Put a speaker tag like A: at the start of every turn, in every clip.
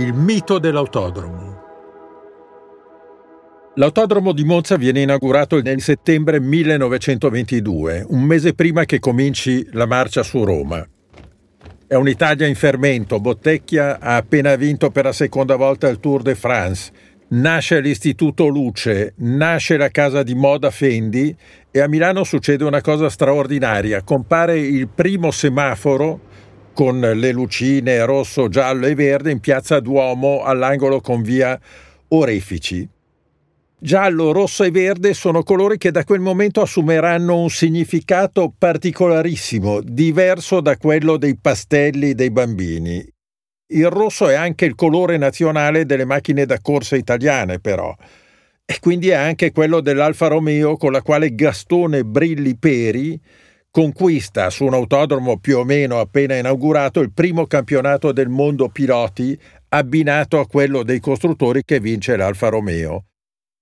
A: il mito dell'autodromo. L'autodromo di Monza viene inaugurato nel settembre 1922, un mese prima che cominci la marcia su Roma. È un'Italia in fermento, Bottecchia ha appena vinto per la seconda volta il Tour de France, nasce l'Istituto Luce, nasce la casa di moda Fendi e a Milano succede una cosa straordinaria, compare il primo semaforo con le lucine rosso, giallo e verde in piazza Duomo all'angolo con via Orefici. Giallo, rosso e verde sono colori che da quel momento assumeranno un significato particolarissimo, diverso da quello dei pastelli dei bambini. Il rosso è anche il colore nazionale delle macchine da corsa italiane, però, e quindi è anche quello dell'Alfa Romeo con la quale Gastone Brilli Peri conquista su un autodromo più o meno appena inaugurato il primo campionato del mondo piloti abbinato a quello dei costruttori che vince l'Alfa Romeo.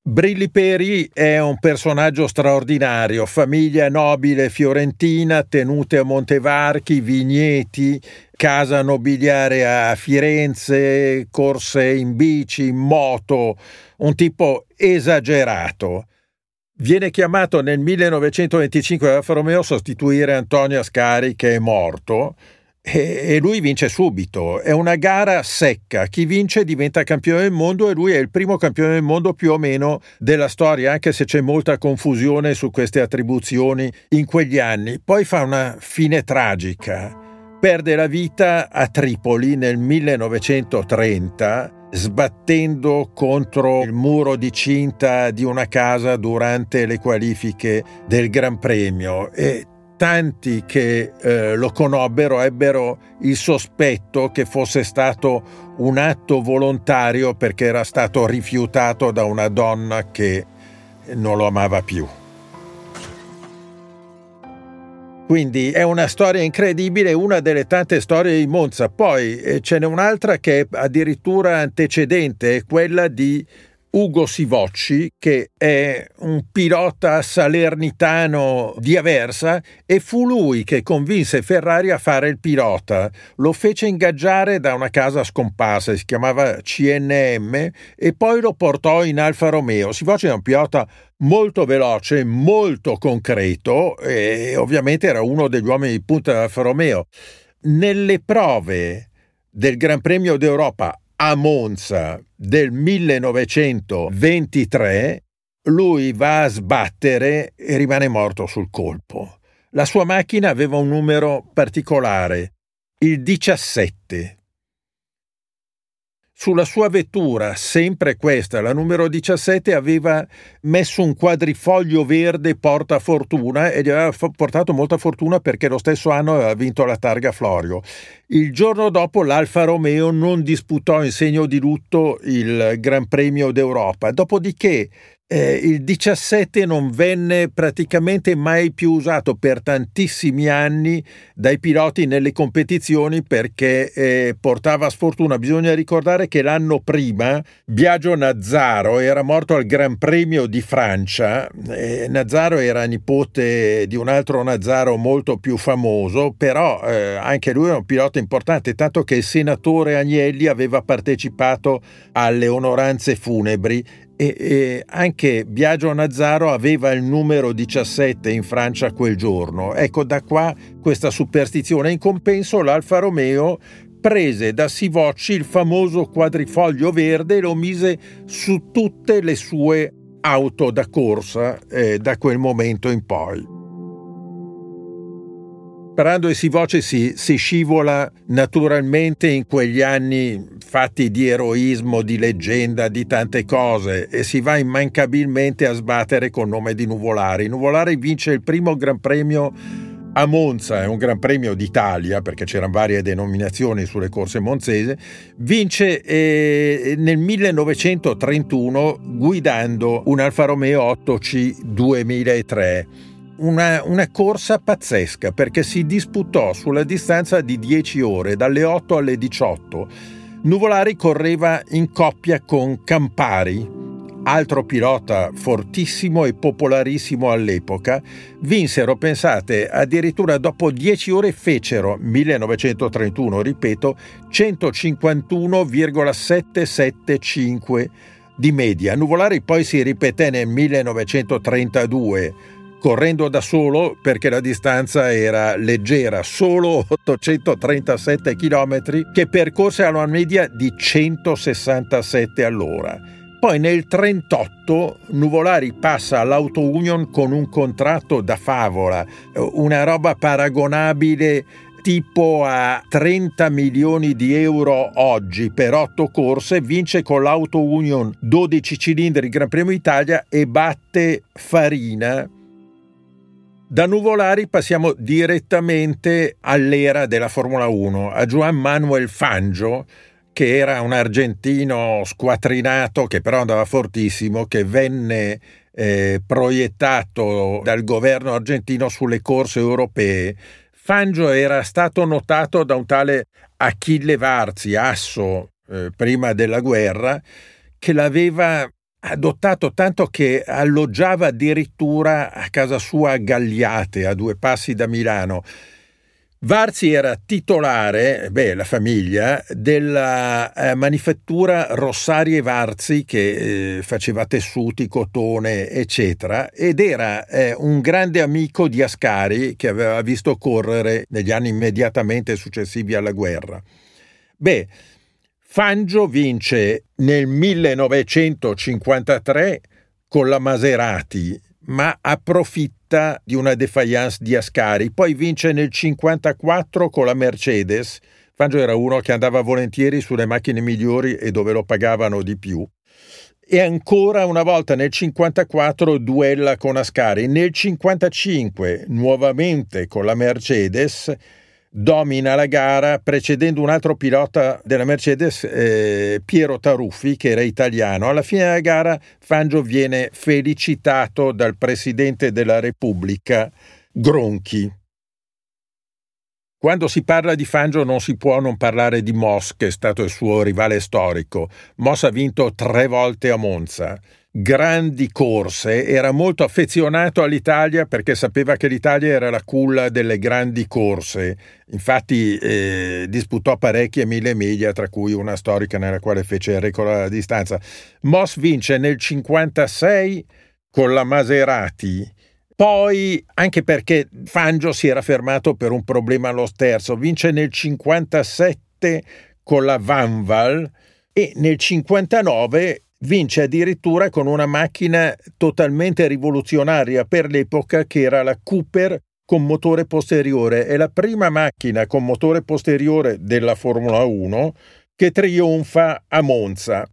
A: Brilli Peri è un personaggio straordinario, famiglia nobile fiorentina, tenute a Montevarchi, vigneti, casa nobiliare a Firenze, corse in bici, in moto, un tipo esagerato. Viene chiamato nel 1925 da Alfa Romeo a sostituire Antonio Ascari che è morto e lui vince subito. È una gara secca. Chi vince diventa campione del mondo e lui è il primo campione del mondo più o meno della storia, anche se c'è molta confusione su queste attribuzioni in quegli anni. Poi fa una fine tragica. Perde la vita a Tripoli nel 1930 sbattendo contro il muro di cinta di una casa durante le qualifiche del Gran Premio e tanti che eh, lo conobbero ebbero il sospetto che fosse stato un atto volontario perché era stato rifiutato da una donna che non lo amava più. Quindi è una storia incredibile, una delle tante storie di Monza. Poi eh, ce n'è un'altra che è addirittura antecedente, è quella di Ugo Sivocci, che è un pilota salernitano di Aversa, e fu lui che convinse Ferrari a fare il pilota. Lo fece ingaggiare da una casa scomparsa, si chiamava CNM, e poi lo portò in Alfa Romeo. Sivocci è un pilota molto veloce, molto concreto, e ovviamente era uno degli uomini di punta dell'Alfa Romeo. Nelle prove del Gran Premio d'Europa a Monza del 1923, lui va a sbattere e rimane morto sul colpo. La sua macchina aveva un numero particolare, il 17. Sulla sua vettura, sempre questa, la numero 17, aveva messo un quadrifoglio verde porta fortuna e gli aveva portato molta fortuna perché lo stesso anno aveva vinto la targa Florio. Il giorno dopo l'Alfa Romeo non disputò in segno di lutto il Gran Premio d'Europa, dopodiché eh, il 17 non venne praticamente mai più usato per tantissimi anni dai piloti nelle competizioni perché eh, portava sfortuna. Bisogna ricordare che l'anno prima Biagio Nazzaro era morto al Gran Premio di Francia. Eh, Nazzaro era nipote di un altro Nazzaro molto più famoso, però eh, anche lui era un pilota importante, tanto che il senatore Agnelli aveva partecipato alle onoranze funebri e, e, anche Biagio Nazzaro aveva il numero 17 in Francia quel giorno. Ecco da qua questa superstizione. In compenso l'Alfa Romeo prese da Sivocci il famoso quadrifoglio verde e lo mise su tutte le sue auto da corsa eh, da quel momento in poi. Parlando di si voce si, si scivola naturalmente in quegli anni fatti di eroismo, di leggenda, di tante cose e si va immancabilmente a sbattere col nome di Nuvolari. Nuvolari vince il primo Gran Premio a Monza, è un Gran Premio d'Italia perché c'erano varie denominazioni sulle corse monzese, vince eh, nel 1931 guidando un Alfa Romeo 8C 2003 una, una, corsa pazzesca perché si disputò sulla distanza di 10 ore, dalle 8 alle 18. Nuvolari correva in coppia con Campari altro pilota fortissimo e popolarissimo all'epoca, vinsero, pensate, addirittura dopo 10 ore fecero, 1931, ripeto, 151,775 di media. Nuvolari poi si ripeté nel 1932 correndo da solo perché la distanza era leggera, solo 837 km che percorse a una media di 167 all'ora. Poi nel 1938 Nuvolari passa all'Auto Union con un contratto da favola, una roba paragonabile tipo a 30 milioni di euro oggi per 8 corse, vince con l'Auto Union 12 cilindri Gran Premio Italia e batte Farina da Nuvolari passiamo direttamente all'era della Formula 1, a Juan Manuel Fangio, che era un argentino squattrinato che però andava fortissimo, che venne eh, proiettato dal governo argentino sulle corse europee. Fangio era stato notato da un tale Achille Varzi, asso eh, prima della guerra, che l'aveva adottato tanto che alloggiava addirittura a casa sua a Gagliate, a due passi da Milano. Varzi era titolare, beh, la famiglia, della eh, manifattura Rossari e Varzi che eh, faceva tessuti, cotone, eccetera, ed era eh, un grande amico di Ascari che aveva visto correre negli anni immediatamente successivi alla guerra. Beh, Fangio vince nel 1953 con la Maserati, ma approfitta di una defiance di Ascari. Poi vince nel 1954 con la Mercedes. Fangio era uno che andava volentieri sulle macchine migliori e dove lo pagavano di più. E ancora una volta nel 1954 duella con Ascari. Nel 1955 nuovamente con la Mercedes domina la gara precedendo un altro pilota della Mercedes, eh, Piero Taruffi, che era italiano. Alla fine della gara Fangio viene felicitato dal Presidente della Repubblica, Gronchi. Quando si parla di Fangio non si può non parlare di Moss, che è stato il suo rivale storico. Moss ha vinto tre volte a Monza grandi corse, era molto affezionato all'Italia perché sapeva che l'Italia era la culla delle grandi corse. Infatti eh, disputò parecchie mille miglia, tra cui una storica nella quale fece il record alla distanza. Moss vince nel 56 con la Maserati. Poi, anche perché Fangio si era fermato per un problema allo sterzo, vince nel 57 con la Vanval e nel 59 vince addirittura con una macchina totalmente rivoluzionaria per l'epoca che era la Cooper con motore posteriore. È la prima macchina con motore posteriore della Formula 1 che trionfa a Monza.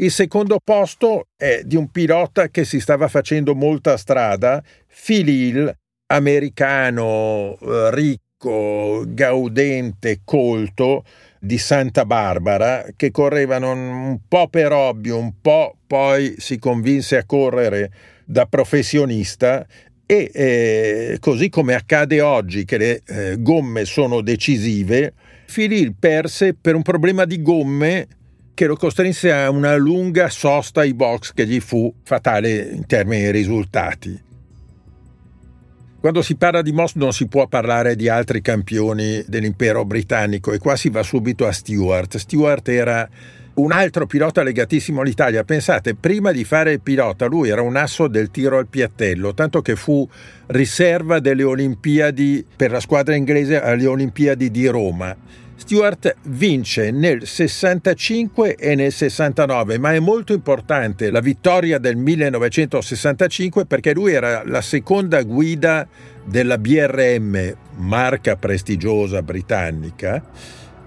A: Il secondo posto è di un pilota che si stava facendo molta strada, Phil americano, eh, ricco, gaudente, colto, di Santa Barbara che correvano un po' per hobby, un po' poi si convinse a correre da professionista e eh, così come accade oggi che le eh, gomme sono decisive, Filil perse per un problema di gomme che lo costrinse a una lunga sosta ai box che gli fu fatale in termini di risultati. Quando si parla di Moss non si può parlare di altri campioni dell'impero britannico e qua si va subito a Stewart. Stewart era un altro pilota legatissimo all'Italia. Pensate, prima di fare il pilota lui era un asso del tiro al piattello, tanto che fu riserva delle Olimpiadi per la squadra inglese alle Olimpiadi di Roma Stewart vince nel 65 e nel 69, ma è molto importante la vittoria del 1965 perché lui era la seconda guida della BRM, marca prestigiosa britannica,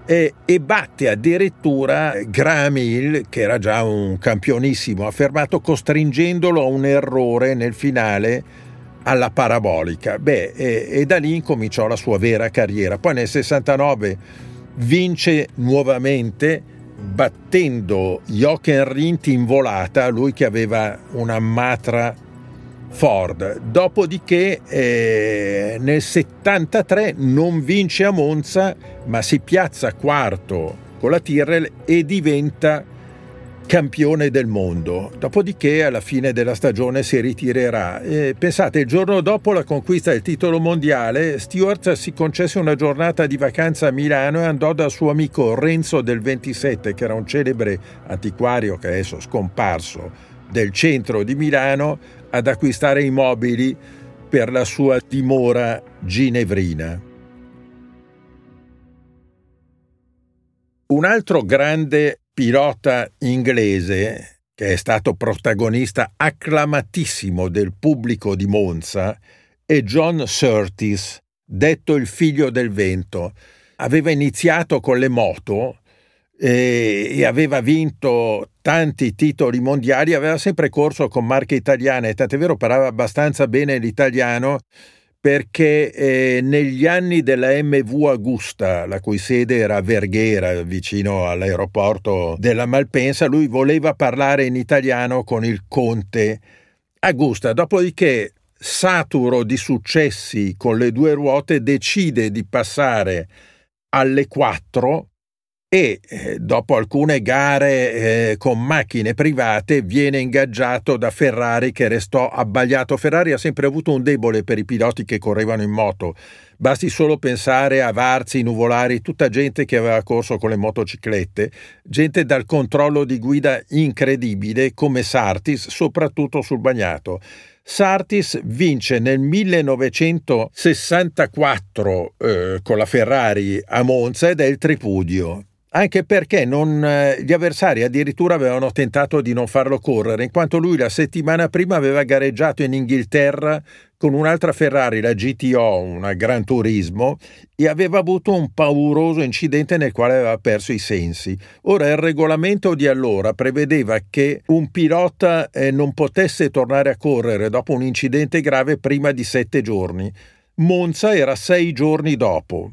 A: e, e, batte addirittura Graham Hill, che era già un campionissimo affermato, costringendolo a un errore nel finale alla parabolica. Beh, e, e da lì incominciò la sua vera carriera. Poi nel 69 vince nuovamente battendo Jochen Rindt in volata, lui che aveva una Matra Ford. Dopodiché eh, nel 73 non vince a Monza, ma si piazza quarto con la Tyrrell e diventa campione del mondo. Dopodiché alla fine della stagione si ritirerà. E pensate, il giorno dopo la conquista del titolo mondiale, Stewart si concesse una giornata di vacanza a Milano e andò dal suo amico Renzo del 27, che era un celebre antiquario che adesso è scomparso del centro di Milano, ad acquistare i mobili per la sua dimora ginevrina. Un altro grande pilota inglese che è stato protagonista acclamatissimo del pubblico di Monza è John Surtees, detto il figlio del vento. Aveva iniziato con le moto e, e aveva vinto tanti titoli mondiali, aveva sempre corso con marche italiane, tant'è vero parlava abbastanza bene l'italiano perché eh, negli anni della MV Augusta, la cui sede era a Verghera, vicino all'aeroporto della Malpensa, lui voleva parlare in italiano con il conte Augusta, dopodiché saturo di successi con le due ruote decide di passare alle quattro e eh, dopo alcune gare eh, con macchine private viene ingaggiato da Ferrari che restò abbagliato. Ferrari ha sempre avuto un debole per i piloti che correvano in moto. Basti solo pensare a Varzi, Nuvolari, tutta gente che aveva corso con le motociclette, gente dal controllo di guida incredibile come Sartis, soprattutto sul bagnato. Sartis vince nel 1964 eh, con la Ferrari a Monza ed è il tripudio anche perché non, eh, gli avversari addirittura avevano tentato di non farlo correre, in quanto lui la settimana prima aveva gareggiato in Inghilterra con un'altra Ferrari, la GTO, una Gran Turismo, e aveva avuto un pauroso incidente nel quale aveva perso i sensi. Ora il regolamento di allora prevedeva che un pilota eh, non potesse tornare a correre dopo un incidente grave prima di sette giorni. Monza era sei giorni dopo.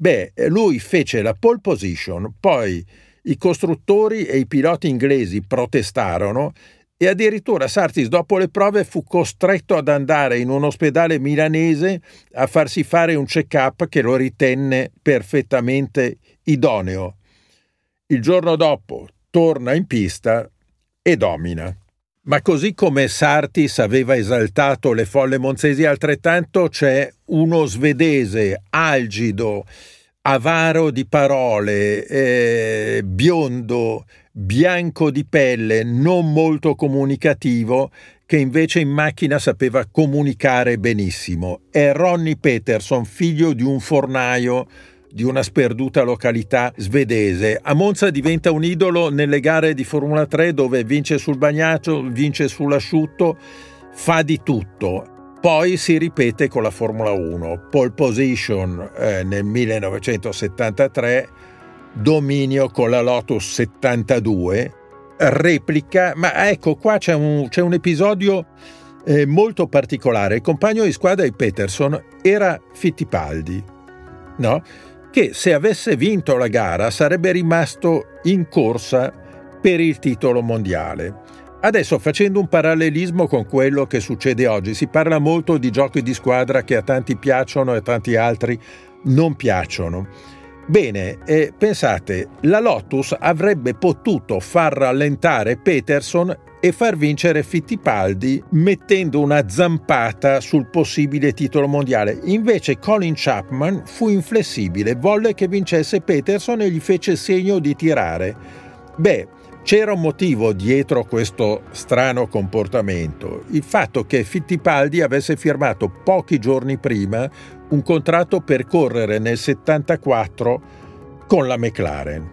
A: Beh, lui fece la pole position, poi i costruttori e i piloti inglesi protestarono e addirittura Sartis dopo le prove fu costretto ad andare in un ospedale milanese a farsi fare un check-up che lo ritenne perfettamente idoneo. Il giorno dopo torna in pista e domina. Ma così come Sartis aveva esaltato le folle monzesi altrettanto, c'è uno svedese algido, avaro di parole, eh, biondo, bianco di pelle, non molto comunicativo, che invece in macchina sapeva comunicare benissimo. È Ronnie Peterson, figlio di un fornaio di una sperduta località svedese. A Monza diventa un idolo nelle gare di Formula 3 dove vince sul bagnato, vince sull'asciutto, fa di tutto. Poi si ripete con la Formula 1, pole position eh, nel 1973, dominio con la Lotus 72, replica, ma ecco qua c'è un, c'è un episodio eh, molto particolare. Il compagno di squadra di Peterson era Fittipaldi, no? Che se avesse vinto la gara sarebbe rimasto in corsa per il titolo mondiale. Adesso facendo un parallelismo con quello che succede oggi, si parla molto di giochi di squadra che a tanti piacciono e a tanti altri non piacciono. Bene, eh, pensate, la Lotus avrebbe potuto far rallentare Peterson e far vincere Fittipaldi mettendo una zampata sul possibile titolo mondiale. Invece Colin Chapman fu inflessibile, volle che vincesse Peterson e gli fece segno di tirare. Beh, c'era un motivo dietro questo strano comportamento, il fatto che Fittipaldi avesse firmato pochi giorni prima un contratto per correre nel 74 con la McLaren.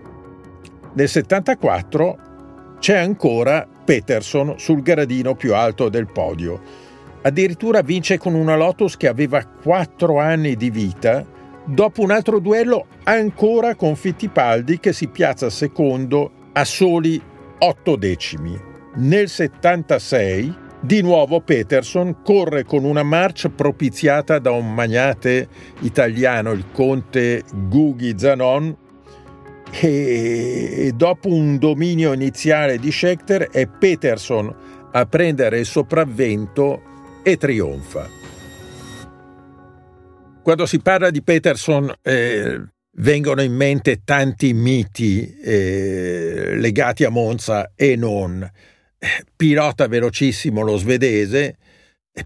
A: Nel 74 c'è ancora Peterson sul gradino più alto del podio. Addirittura vince con una Lotus che aveva 4 anni di vita, dopo un altro duello ancora con Fittipaldi che si piazza secondo a soli 8 decimi. Nel 76 di nuovo Peterson corre con una marcia propiziata da un magnate italiano, il conte Gughi Zanon, e dopo un dominio iniziale di Schechter è Peterson a prendere il sopravvento e trionfa. Quando si parla di Peterson eh, vengono in mente tanti miti eh, legati a Monza e non. Pilota velocissimo lo svedese,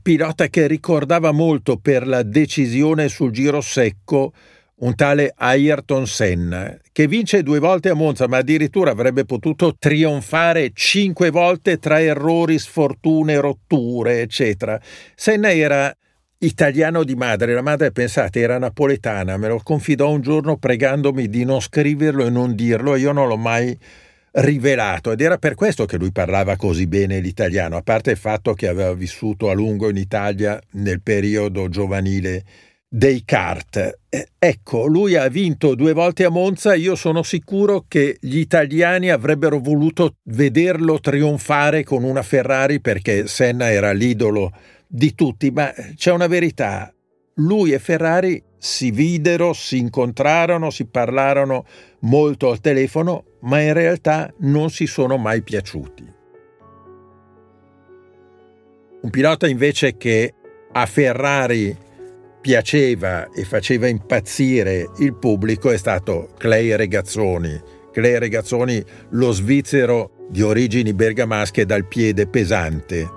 A: pilota che ricordava molto per la decisione sul giro secco un tale Ayrton Senna, che vince due volte a Monza, ma addirittura avrebbe potuto trionfare cinque volte tra errori, sfortune, rotture, eccetera. Senna era italiano di madre, la madre, pensate, era napoletana, me lo confidò un giorno pregandomi di non scriverlo e non dirlo, io non l'ho mai rivelato ed era per questo che lui parlava così bene l'italiano, a parte il fatto che aveva vissuto a lungo in Italia nel periodo giovanile dei kart. ecco, lui ha vinto due volte a Monza, io sono sicuro che gli italiani avrebbero voluto vederlo trionfare con una Ferrari perché Senna era l'idolo di tutti, ma c'è una verità, lui e Ferrari si videro, si incontrarono, si parlarono molto al telefono, ma in realtà non si sono mai piaciuti. Un pilota invece che a Ferrari piaceva e faceva impazzire il pubblico è stato Clay Regazzoni. Clay Regazzoni, lo svizzero di origini bergamasche dal piede pesante.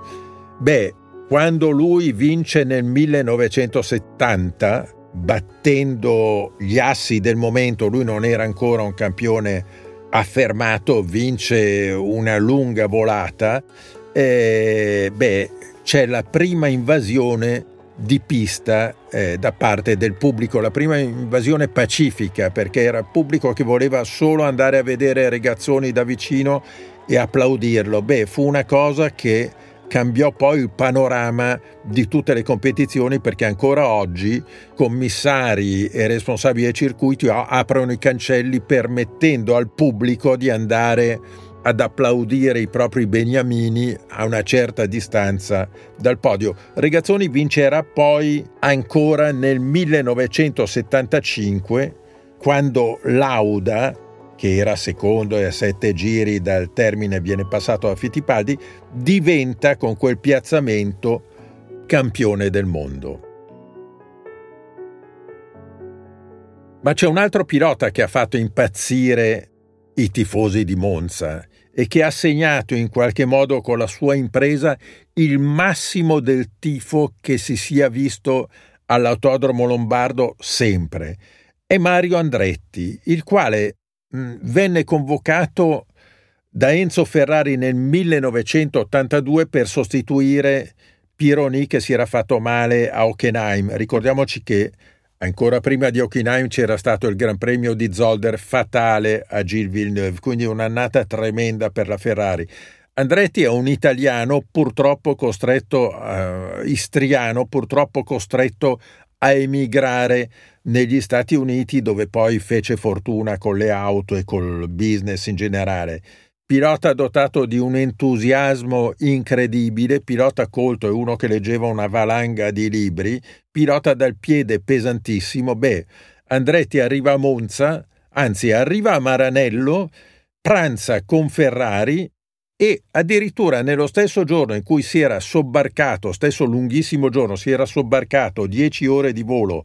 A: Beh, quando lui vince nel 1970, battendo gli assi del momento, lui non era ancora un campione affermato, vince una lunga volata, eh, beh, c'è la prima invasione di pista eh, da parte del pubblico, la prima invasione pacifica, perché era pubblico che voleva solo andare a vedere Regazzoni da vicino e applaudirlo. Beh, fu una cosa che cambiò poi il panorama di tutte le competizioni perché ancora oggi commissari e responsabili dei circuiti aprono i cancelli permettendo al pubblico di andare ad applaudire i propri beniamini a una certa distanza dal podio. Regazzoni vincerà poi ancora nel 1975 quando Lauda, che era secondo e a sette giri dal termine viene passato a Fittipaldi, diventa con quel piazzamento campione del mondo. Ma c'è un altro pilota che ha fatto impazzire i tifosi di Monza e che ha segnato in qualche modo con la sua impresa il massimo del tifo che si sia visto all'Autodromo Lombardo sempre. È Mario Andretti, il quale mh, venne convocato da Enzo Ferrari nel 1982 per sostituire Pironi che si era fatto male a Hockenheim. Ricordiamoci che Ancora prima di Hockenheim c'era stato il Gran Premio di Zolder fatale a Gilles Villeneuve, quindi un'annata tremenda per la Ferrari. Andretti è un italiano purtroppo costretto, uh, istriano, purtroppo costretto a emigrare negli Stati Uniti dove poi fece fortuna con le auto e col business in generale pilota dotato di un entusiasmo incredibile, pilota colto e uno che leggeva una valanga di libri, pilota dal piede pesantissimo, beh, Andretti arriva a Monza, anzi arriva a Maranello, pranza con Ferrari e addirittura nello stesso giorno in cui si era sobbarcato, stesso lunghissimo giorno, si era sobbarcato 10 ore di volo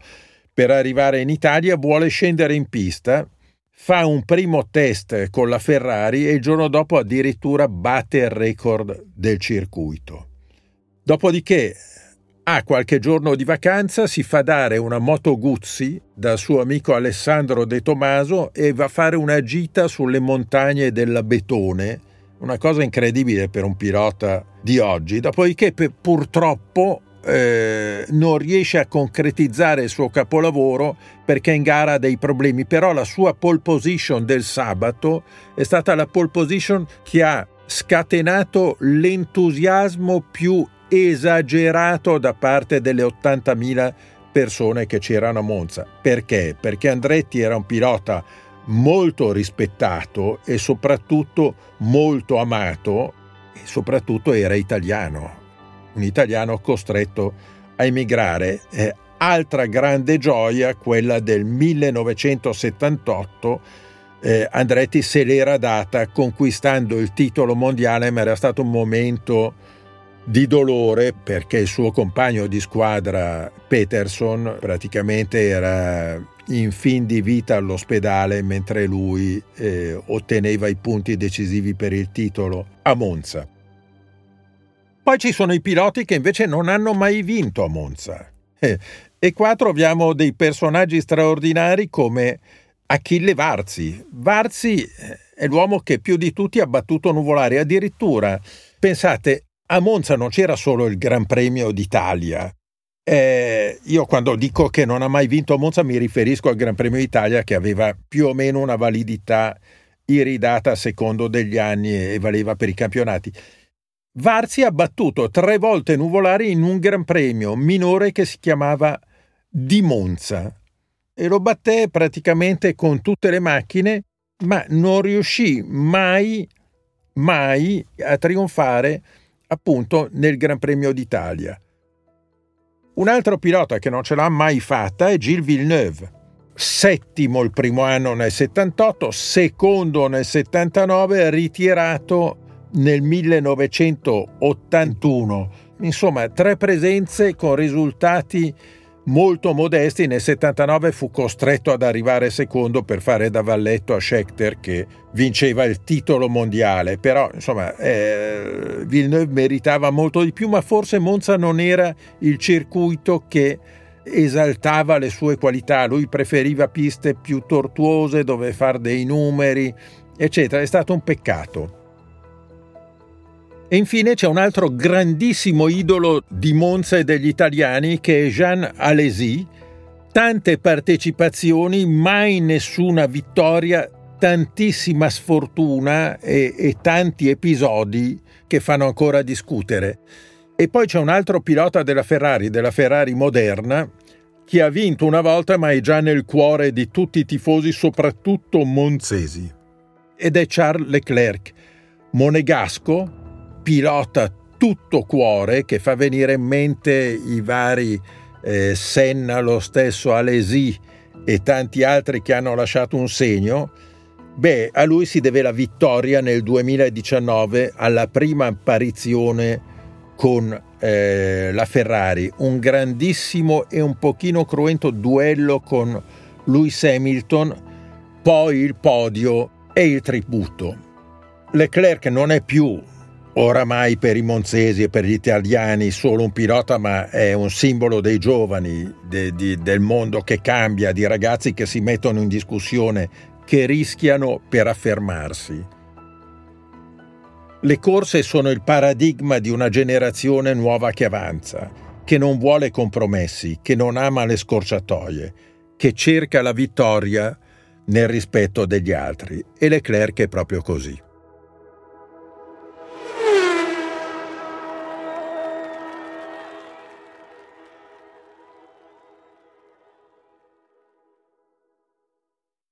A: per arrivare in Italia, vuole scendere in pista fa un primo test con la Ferrari e il giorno dopo addirittura batte il record del circuito. Dopodiché ha qualche giorno di vacanza, si fa dare una moto Guzzi dal suo amico Alessandro De Tomaso e va a fare una gita sulle montagne della Betone, una cosa incredibile per un pilota di oggi. Dopodiché purtroppo eh, non riesce a concretizzare il suo capolavoro perché in gara ha dei problemi, però la sua pole position del sabato è stata la pole position che ha scatenato l'entusiasmo più esagerato da parte delle 80.000 persone che c'erano a Monza. Perché? Perché Andretti era un pilota molto rispettato e soprattutto molto amato e soprattutto era italiano un italiano costretto a emigrare. Eh, altra grande gioia, quella del 1978, eh, Andretti se l'era data conquistando il titolo mondiale, ma era stato un momento di dolore perché il suo compagno di squadra Peterson praticamente era in fin di vita all'ospedale mentre lui eh, otteneva i punti decisivi per il titolo a Monza. Poi ci sono i piloti che invece non hanno mai vinto a Monza. Eh, e qua troviamo dei personaggi straordinari come Achille Varzi. Varzi eh, è l'uomo che più di tutti ha battuto nuvolari. Addirittura, pensate, a Monza non c'era solo il Gran Premio d'Italia. Eh, io quando dico che non ha mai vinto a Monza mi riferisco al Gran Premio d'Italia che aveva più o meno una validità iridata a secondo degli anni e valeva per i campionati. Varzi ha battuto tre volte Nuvolari in un Gran Premio minore che si chiamava di Monza e lo batté praticamente con tutte le macchine, ma non riuscì mai, mai a trionfare appunto nel Gran Premio d'Italia. Un altro pilota che non ce l'ha mai fatta è Gilles Villeneuve. Settimo il primo anno nel 78, secondo nel 79, ritirato nel 1981. Insomma, tre presenze con risultati molto modesti, nel 79 fu costretto ad arrivare secondo per fare da valletto a Schechter che vinceva il titolo mondiale, però insomma eh, Villeneuve meritava molto di più, ma forse Monza non era il circuito che esaltava le sue qualità, lui preferiva piste più tortuose dove fare dei numeri, eccetera, è stato un peccato. E infine c'è un altro grandissimo idolo di Monza e degli italiani che è Jean Alesi. Tante partecipazioni, mai nessuna vittoria, tantissima sfortuna e, e tanti episodi che fanno ancora discutere. E poi c'è un altro pilota della Ferrari, della Ferrari moderna, che ha vinto una volta ma è già nel cuore di tutti i tifosi, soprattutto monzesi. Ed è Charles Leclerc, monegasco, pilota tutto cuore che fa venire in mente i vari eh, Senna, lo stesso Alesi e tanti altri che hanno lasciato un segno, beh, a lui si deve la vittoria nel 2019 alla prima apparizione con eh, la Ferrari, un grandissimo e un pochino cruento duello con Lewis Hamilton, poi il podio e il tributo. Leclerc non è più oramai per i monzesi e per gli italiani solo un pilota, ma è un simbolo dei giovani, de, de, del mondo che cambia, di ragazzi che si mettono in discussione, che rischiano per affermarsi. Le corse sono il paradigma di una generazione nuova che avanza, che non vuole compromessi, che non ama le scorciatoie, che cerca la vittoria nel rispetto degli altri. E Leclerc è proprio così.